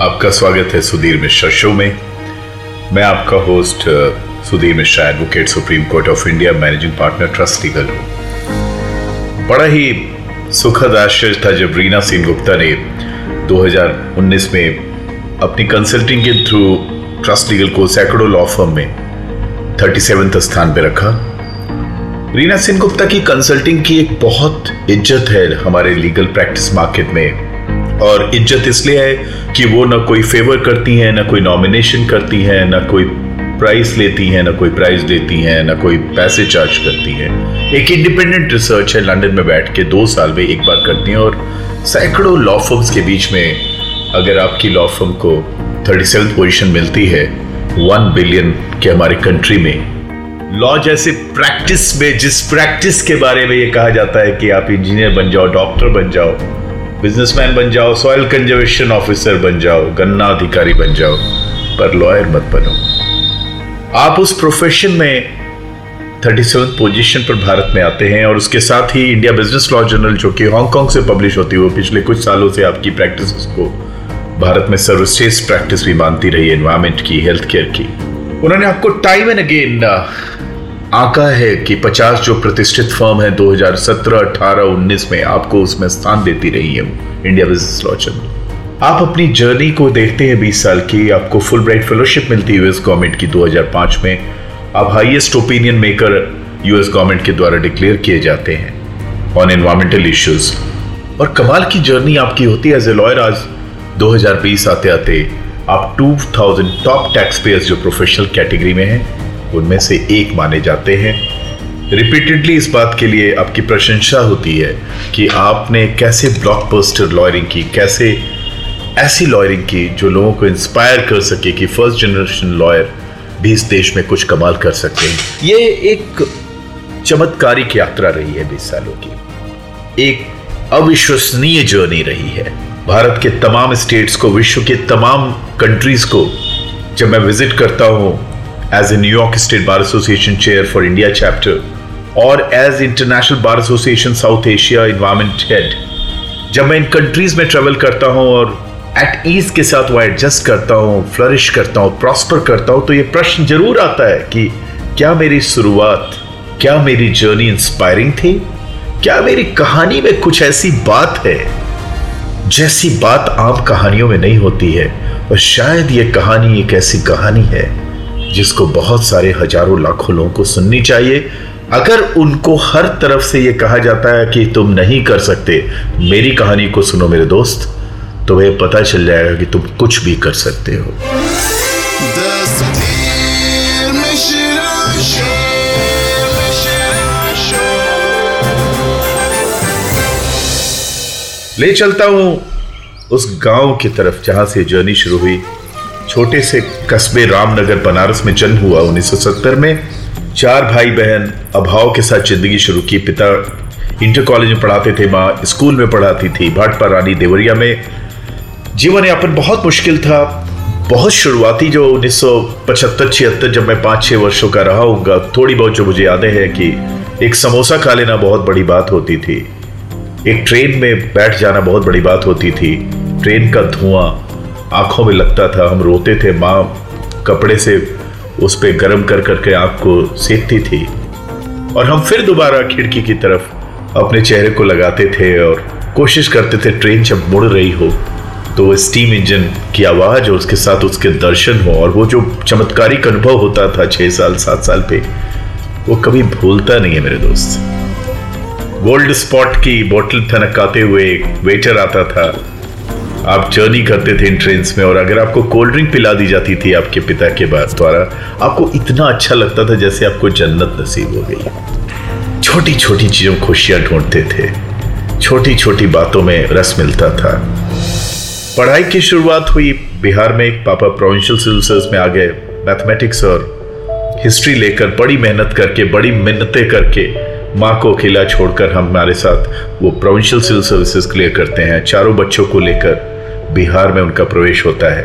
आपका स्वागत है सुधीर मिश्रा शो में। मैं आपका host Sudhir Mishra advocate Supreme Court of India managing partner Trust Legal हूँ। बड़ा ही सुखद आश्चर्य था जब रीना सिंह गुप्ता ने 2019 में अपनी कंसल्टिंग के थ्रू ट्रस्ट लीगल को सैकड़ों लॉ फर्म में थर्टी स्थान पर रखा। रीना सिंह गुप्ता की कंसल्टिंग की एक बहुत इज़्ज़त है हमारे लीगल प्रैक्टिस मार्केट में। और इज़्ज़त इसलिए है कि वो ना कोई फेवर करती हैं, ना कोई नॉमिनेशन करती हैं, ना कोई प्राइस लेती हैं, ना कोई प्राइस देती हैं, ना कोई पैसे चार्ज करती हैं। एक इंडिपेंडेंट रिसर्च है लंदन में बैठ के दो साल में एक बार करती हैं और सैकड़ों लॉ फर्म्स के बीच में अगर आपकी लॉ फर्म को थर्टी सेवन पोजिशन मिलती है वन बिलियन के हमारे कंट्री में। लॉ जैसे प्रैक्टिस में, जिस प्रैक्टिस के बारे में ये कहा जाता है कि आप इंजीनियर बन जाओ डॉक्टर बन जाओ बिजनेसमैन बन जाओ सॉइल कंजर्वेशन ऑफिसर बन जाओ गन्ना अधिकारी बन जाओ, पर लॉयर मत बनो। आप उस प्रोफेशन में थर्टी सेवन पोजिशन पर भारत में आते हैं और उसके साथ ही इंडिया बिज़नेस लॉ जर्नल जो कि हांगकांग से पब्लिश होती है, वो पिछले कुछ सालों से आपकी प्रैक्टिस को भारत में सर्वश्रेष्ठ प्रैक्टिस भी मानती रही एनवायरमेंट की हेल्थ केयर की। उन्होंने आपको टाइम एंड अगेन आका है कि 50 जो प्रतिष्ठित फर्म है 2017, 18, 19 में आपको उसमें स्थान देती रही है इंडिया बिज़नेस लॉ चैनल आप अपनी जर्नी को देखते हैं 20 साल की आपको फुल ब्राइट फेलोशिप मिलती है यूएस गवर्नमेंट की 2005 में। आप highest opinion maker US government के द्वारा डिक्लेयर किए जाते हैं ऑन एनवायरमेंटल इश्यूज़ और कमाल की जर्नी आपकी होती है एज ए लॉयर आज। 2020 आते आते आप 2000 टॉप टैक्स पेयर्स जो प्रोफेशनल कैटेगरी में हैं उनमें से एक माने जाते हैं। रिपीटेडली इस बात के लिए आपकी प्रशंसा होती है कि आपने कैसे ब्लॉकबस्टर लॉयरिंग की, कैसे ऐसी लॉयरिंग की जो लोगों को इंस्पायर कर सके कि फ़र्स्ट जनरेशन लॉयर भी इस देश में कुछ कमाल कर सकते हैं। ये एक चमत्कारिक यात्रा रही है बीस सालों की। एक अविश्वसनीय जर्नी रही है। भारत के तमाम स्टेट्स को, विश्व के तमाम कंट्रीज़ को जब मैं विज़िट करता हूँ as a New York State Bar Association chair for India chapter और as international bar association South Asia environment head जब मैं इन कंट्रीज़ में ट्रेवल करता हूँ और एट ईज के साथ वो एडजस्ट करता हूँ फ्लरिश करता हूँ प्रॉस्पर करता हूँ तो ये प्रश्न ज़रूर आता है कि क्या मेरी शुरुआत, क्या मेरी जर्नी इंस्पायरिंग थी? क्या मेरी कहानी में कुछ ऐसी बात है जैसी बात आम कहानियों में नहीं होती है? और शायद ये कहानी एक ऐसी कहानी है जिसको बहुत सारे हज़ारों लाखों लोगों को सुननी चाहिए। अगर उनको हर तरफ़ से यह कहा जाता है कि तुम नहीं कर सकते, मेरी कहानी को सुनो मेरे दोस्त तो वह पता चल जाएगा कि तुम कुछ भी कर सकते हो। ले चलता हूँ उस गाँव की तरफ़, जहाँ से जर्नी शुरू हुई। छोटे से कस्बे रामनगर, बनारस में जन्म हुआ। 1970 में चार भाई बहन अभाव के साथ ज़िंदगी शुरू की। पिता इंटर कॉलेज में पढ़ाते थे, माँ स्कूल में पढ़ाती थी। भाटपा रानी देवरिया में जीवन यापन बहुत मुश्किल था। बहुत शुरुआती जो उन्नीस सौ पचहत्तर, छिहत्तर जब मैं पाँच छः वर्षों का रहा हूँ थोड़ी बहुत जो मुझे यादें हैं कि एक समोसा खा लेना बहुत बड़ी बात होती थी। एक ट्रेन में बैठ जाना बहुत बड़ी बात होती थी। ट्रेन का धुआँ आँखों में लगता था, हम रोते थे, माँ कपड़े से उस पर गर्म कर करके आँख को सेकती थी। और हम फिर दोबारा खिड़की की तरफ़ अपने चेहरे को लगाते थे और कोशिश करते थे, ट्रेन जब मुड़ रही हो तो वो स्टीम इंजन की आवाज़ और उसके साथ उसके दर्शन हो। और वो जो चमत्कारिक अनुभव होता था छः साल, सात साल पे, वो कभी भूलता नहीं है मेरे दोस्त। गोल्ड स्पॉट की बोतल थनकाते हुए वेटर आता था। आप जर्नी करते थे इन ट्रेन में, और अगर आपको कोल्ड ड्रिंक पिला दी जाती थी आपके पिता के बाद द्वारा आपको इतना अच्छा लगता था जैसे आपको जन्नत नसीब हो गई। छोटी छोटी चीज़ों खुशियाँ ढूंढते थे। छोटी छोटी बातों में रस मिलता था। पढ़ाई की शुरुआत हुई। बिहार में पापा प्रोविंशियल सिविल सर्विस में आ गए। मैथमेटिक्स और हिस्ट्री लेकर, बड़ी मेहनत करके, बड़ी मिन्नतें करके, माँ को अकेला छोड़कर हम हमारे साथ वो प्रोविंशियल सिविल सर्विसेज़ क्लियर करते हैं। चारों बच्चों को लेकर बिहार में उनका प्रवेश होता है।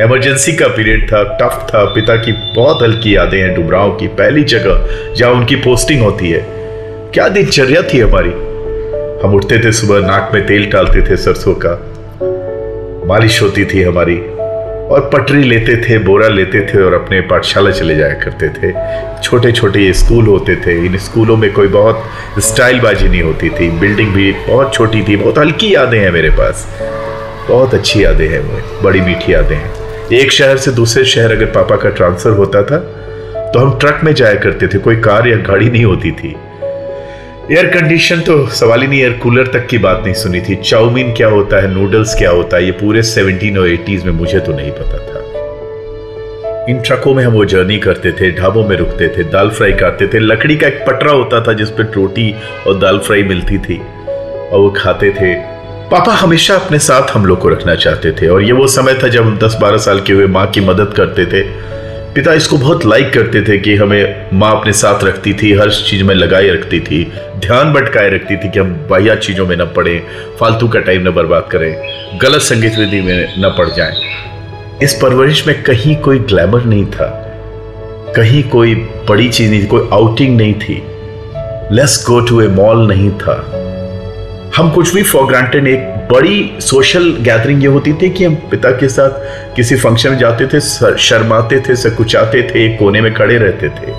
इमरजेंसी का पीरियड था टफ था, पिता की बहुत हल्की यादें हैं डुबराव की पहली जगह जहाँ उनकी पोस्टिंग होती है। क्या दिनचर्या थी हमारी? हम उठते थे सुबह, नाक में तेल डालते थे सरसों का। मालिश होती थी हमारी, और पटरी लेते थे, बोरा लेते थे, और अपने पाठशाला चले जाया करते थे। छोटे छोटे ये स्कूल होते थे, इन स्कूलों में कोई बहुत स्टाइलबाजी नहीं होती थी। बिल्डिंग भी बहुत छोटी थी, बहुत हल्की यादें हैं मेरे पास। बहुत अच्छी यादें हैं वो, बड़ी मीठी यादें हैं। एक शहर से दूसरे शहर अगर पापा का ट्रांसफ़र होता था तो हम ट्रक में जाया करते थे, कोई कार या गाड़ी नहीं होती थी। एयर कंडीशन तो सवाल ही नहीं, एयर कूलर तक की बात नहीं सुनी थी। चाउमीन क्या होता है, नूडल्स क्या होता है, ये पूरे सेवनटीन और एटीज में मुझे तो नहीं पता था। इन ट्रकों में हम वो जर्नी करते थे, ढाबों में रुकते थे, दाल फ्राई करते थे। लकड़ी का एक पटरा होता था जिस पर रोटी और दाल फ्राई मिलती थी। और वो खाते थे। पापा हमेशा अपने साथ हम लोग को रखना चाहते थे और ये वो समय था जब हम दस बारह साल के हुए माँ की मदद करते थे। पिता इसको बहुत लाइक करते थे कि हमें माँ अपने साथ रखती थी, हर चीज़ में लगाए रखती थी, ध्यान भटकाए रखती थी कि हम बाह्या चीज़ों में न पड़े, फालतू का टाइम न बर्बाद करें, गलत संगीत विधि में न पड़ जाएँ। इस परवरिश में कहीं कोई ग्लैमर नहीं था, कहीं कोई बड़ी चीज़ नहीं थी, कोई आउटिंग नहीं थी। Let's go to a mall नहीं था। हम कुछ भी फॉर ग्रांटेड एक बड़ी सोशल गैदरिंग ये होती थी कि हम पिता के साथ किसी फ़ंक्शन में जाते थे शर्माते थे, सकुचाते थे, एक कोने में खड़े रहते थे।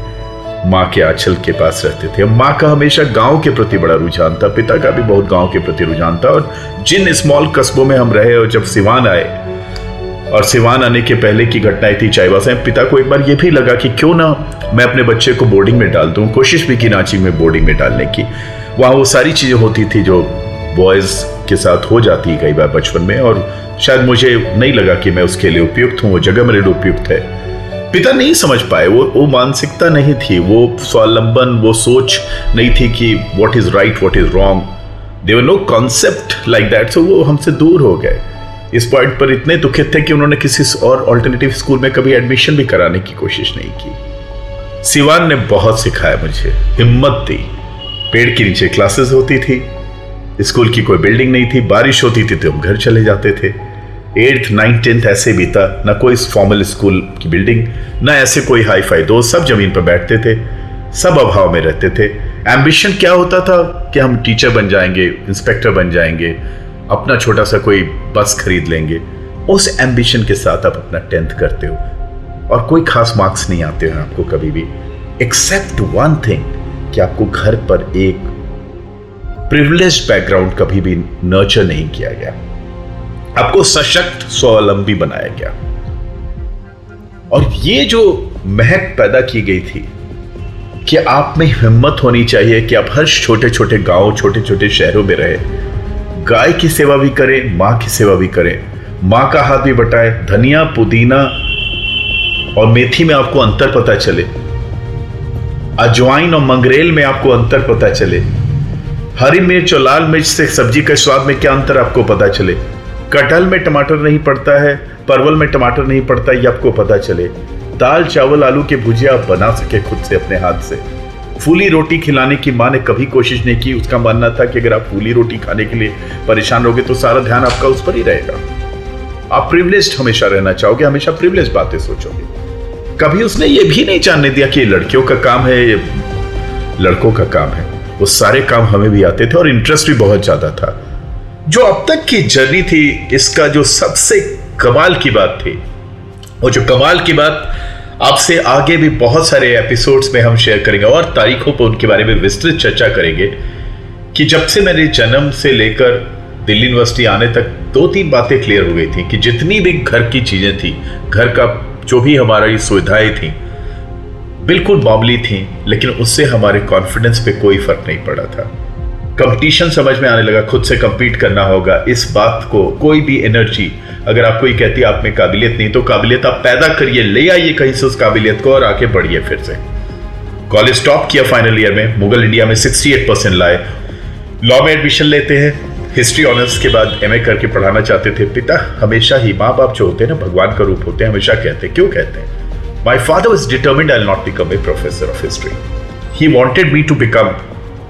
माँ के आंचल के पास रहते थे। माँ का हमेशा गाँव के प्रति बड़ा रुझान था। पिता का भी बहुत गाँव के प्रति रुझान था और जिन स्मॉल कस्बों में हम रहे और जब सिवान आए, और सिवान आने के पहले की घटनाएँ थी चाईबासा पिता को एक बार ये भी लगा कि क्यों ना मैं अपने बच्चे को बोर्डिंग में डाल दूँ, कोशिश भी की नाची में बोर्डिंग में डालने की। वहाँ वो सारी चीज़ें होती थी जो बॉयज़ के साथ हो जाती है कई बार बचपन में, और शायद मुझे नहीं लगा कि मैं उसके लिए उपयुक्त हूँ, वो जगह मेरे लिए उपयुक्त है। पिता नहीं समझ पाए, वो वो मानसिकता नहीं थी, वो स्वावलंबन, वो सोच नहीं थी कि what is right what is wrong there no concept like that so वो हमसे दूर हो गए। इस पॉइंट पर इतने दुखित थे कि उन्होंने किसी और ऑल्टरनेटिव स्कूल में कभी एडमिशन भी कराने की कोशिश नहीं की। सिवान ने बहुत सिखाया मुझे, हिम्मत दी। पेड़ के नीचे क्लासेस होती थी। स्कूल की कोई बिल्डिंग नहीं थी, बारिश होती थी तो हम घर चले जाते थे। एट्थ, नाइन्थ, टेंथ ऐसे बीता ना कोई फॉर्मल स्कूल की बिल्डिंग ना ऐसे कोई हाई फाई दोस्त सब ज़मीन पर बैठते थे, सब अभाव में रहते थे। एम्बिशन क्या होता था कि हम टीचर बन जाएँगे इंस्पेक्टर बन जाएँगे, अपना छोटा सा कोई बस खरीद लेंगे। उस एम्बिशन के साथ आप अपना टेंथ करते हो। और कोई खास मार्क्स नहीं आते हैं आपको कभी भी। एक्सेप्ट वन थिंग कि आपको घर पर एक प्रिविलेज बैकग्राउंड कभी भी नर्चर नहीं किया गया। आपको सशक्त, स्वावलंबी बनाया गया। और ये जो महक पैदा की गई थी कि आप में हिम्मत होनी चाहिए कि आप हर छोटे छोटे गाँव छोटे छोटे शहरों में रहे। गाय की सेवा भी करें, माँ की सेवा भी करें। माँ का हाथ भी बटाए, धनिया, पुदीना और मेथी में आपको अंतर पता चले। अजवाइन और मंगरेल में आपको अंतर पता चले। हरी मिर्च और लाल मिर्च से सब्ज़ी के स्वाद में क्या अंतर आपको पता चले? कटहल में टमाटर नहीं पड़ता है, परवल में टमाटर नहीं पड़ता ये आपको पता चले। दाल, चावल, आलू के भुजिया आप बना सके खुद से अपने हाथ से। फूली रोटी खिलाने की माँ ने कभी कोशिश नहीं की। उसका मानना था कि अगर आप फूली रोटी खाने के लिए परेशान रहोगे तो सारा ध्यान आपका उस पर ही रहेगा। आप प्रिविलेज हमेशा रहना चाहोगे, हमेशा प्रिविलेज बातें सोचोगे। कभी उसने ये भी नहीं जानने दिया कि लड़कियों का काम है, ये लड़कों का काम है। वो सारे काम हमें भी आते थे और इंटरेस्ट भी बहुत ज़्यादा था। जो अब तक की जर्नी थी, इसका जो सबसे कमाल की बात थी वो जो कमाल की बात आपसे आगे भी बहुत सारे एपिसोड्स में हम शेयर करेंगे और तारीखों पर उनके बारे में विस्तृत चर्चा करेंगे कि जब से मेरे जन्म से लेकर दिल्ली यूनिवर्सिटी आने तक दो तीन बातें क्लियर हो गई थी कि जितनी भी घर की चीज़ें थी, घर का जो भी हमारी सुविधाएँ थी बिल्कुल मामूली थी, लेकिन उससे हमारे कॉन्फिडेंस पे कोई फ़र्क नहीं पड़ा था। कंपटीशन समझ में आने लगा, खुद से कंपीट करना होगा। इस बात को कोई भी एनर्जी अगर आप कोई कहती आप में काबिलियत नहीं तो काबिलियत आप पैदा करिए, ले आइए कहीं से उस काबिलियत को और आके बढ़िए फिर से। कॉलेज टॉप किया फाइनल ईयर में, मुगल इंडिया में 68 परसेंट लाए। लॉ में एडमिशन लेते हैं। हिस्ट्री ऑनर्स के बाद एमए करके पढ़ाना चाहते थे पिता, हमेशा ही माँ बाप जो होते हैं ना, भगवान का रूप होते हैं, हमेशा कहते हैं। क्यों कहते हैं? My father was determined I'll not become a professor of history. He wanted me to become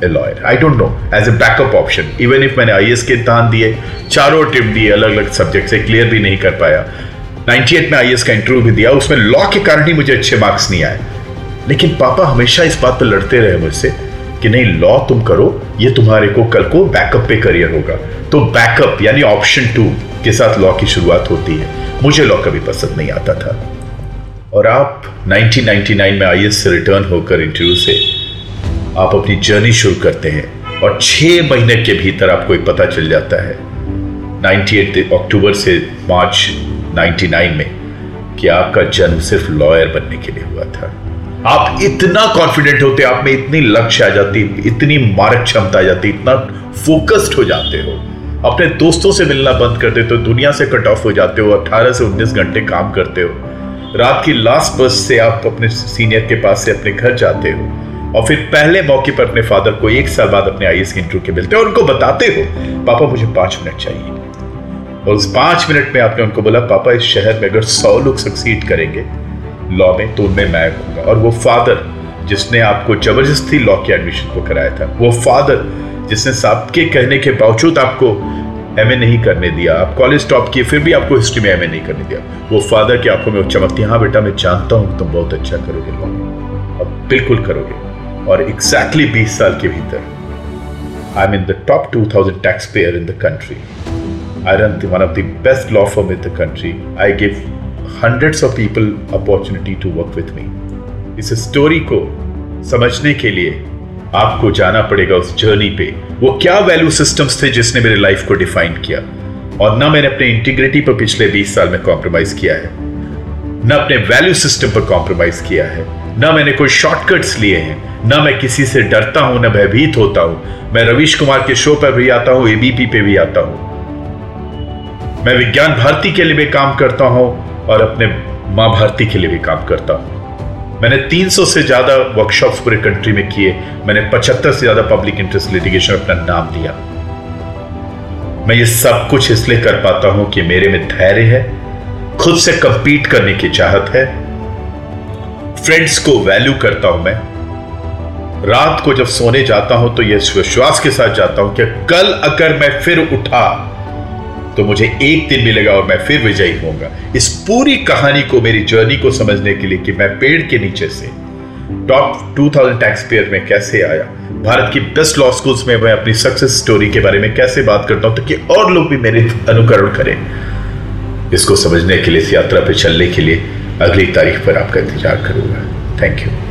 a lawyer. I don't know, as a backup option. Even if मैंने आई के इम्तहान दिए चारों टिप दिए अलग अलग सब्जेक्ट से क्लियर भी नहीं कर पाया 98 में आईएस का इंटरव्यू भी दिया उसमें लॉ के कारण ही मुझे अच्छे मार्क्स नहीं आए लेकिन पापा हमेशा इस बात पर लड़ते रहे मुझसे कि नहीं लॉ तुम करो ये तुम्हारे को कल को बैकअप पे करियर होगा तो बैकअप यानी ऑप्शन टू के साथ लॉ की शुरुआत होती है मुझे लॉ कभी पसंद नहीं आता था और आप 1999 में आईएस से रिटर्न होकर इंटरव्यू से आप अपनी जर्नी शुरू करते हैं और छह महीने के भीतर आपको एक पता चल जाता है। 98 अक्टूबर से मार्च 99 में कि आपका जन्म सिर्फ़ लॉयर बनने के लिए हुआ था। आप इतना कॉन्फिडेंट होते, आप में इतनी लक्ष्य आ जाती, इतनी मारक क्षमता आ जाती, इतना फोकस्ड हो जाते हो। अपने दोस्तों से मिलना बंद कर देते हो, दुनिया से कट ऑफ़ हो जाते हो 18 से 19 घंटे काम करते हो। रात की लास्ट बस से आप अपने सीनियर के पास से अपने घर जाते हो और फिर पहले मौके पर अपने फादर को एक साल बाद अपने आई के इंटरव्यू के मिलते हो और उनको बताते हो, पापा, मुझे पाँच मिनट चाहिए। और उस पाँच मिनट में आपने उनको बोला, पापा, इस शहर में अगर सौ लोग सक्सीड करेंगे लॉ में तो उनमें मैं हूँगा और वो फादर जिसने आपको ज़बरदस्ती लॉ के एडमिशन को कराया था, वो फादर जिसने सबके कहने के बावजूद आपको एम नहीं करने दिया। आप कॉलेज टॉप किए, फिर भी आपको हिस्ट्री में एमए नहीं करने दिया। वो फादर की आँखों में चमकती हाँ। बेटा, मैं जानता हूँ तुम बहुत अच्छा करोगे, लॉ। अब बिल्कुल करोगे। और एग्जैक्टली बीस साल के भीतर I am in the top two thousand tax payer in the country I run one of the best law form in the country I give hundreds of people opportunity to work with me इस story को समझने के लिए आपको जाना पड़ेगा उस journey पे। वो क्या वैल्यू सिस्टम्स थे जिसने मेरे लाइफ को डिफाइन किया? और ना मैंने अपने इंटीग्रिटी पर पिछले 20 साल में कॉम्प्रोमाइज किया है। ना अपने वैल्यू सिस्टम पर कॉम्प्रोमाइज किया है। ना मैंने कोई शॉर्टकट्स लिए हैं। ना मैं किसी से डरता हूँ, ना भयभीत होता हूँ। मैं रविश कुमार के शो पर भी आता हूँ एबीपी पे भी आता हूँ। मैं विज्ञान भारती के लिए भी काम करता हूँ और अपने माँ भारती के लिए भी काम करता हूँ। मैंने 300 से ज़्यादा वर्कशॉप्स पूरे कंट्री में किए। मैंने 75 से ज़्यादा पब्लिक इंटरेस्ट लिटिगेशन अपना नाम दिया मैं ये सब कुछ इसलिए कर पाता हूँ कि मेरे में धैर्य है, खुद से कंपीट करने की चाहत है। फ्रेंड्स को वैल्यू करता हूँ मैं। रात को जब सोने जाता हूँ तो यह विश्वास के साथ जाता हूँ कि कल अगर मैं फिर उठा तो मुझे एक दिन मिलेगा और मैं फिर विजयी होऊँगा। इस पूरी कहानी को, मेरी जर्नी को समझने के लिए कि मैं पेड़ के नीचे से टॉप 2000 टैक्स पेयर में कैसे आया, भारत की बेस्ट लॉ स्कूल्स में मैं अपनी सक्सेस स्टोरी के बारे में कैसे बात करता हूँ, ताकि और लोग भी मेरे अनुकरण करें। इसको समझने के लिए, इस यात्रा पर चलने के लिए अगली तारीख पर आपका इंतज़ार करूँगा। Thank you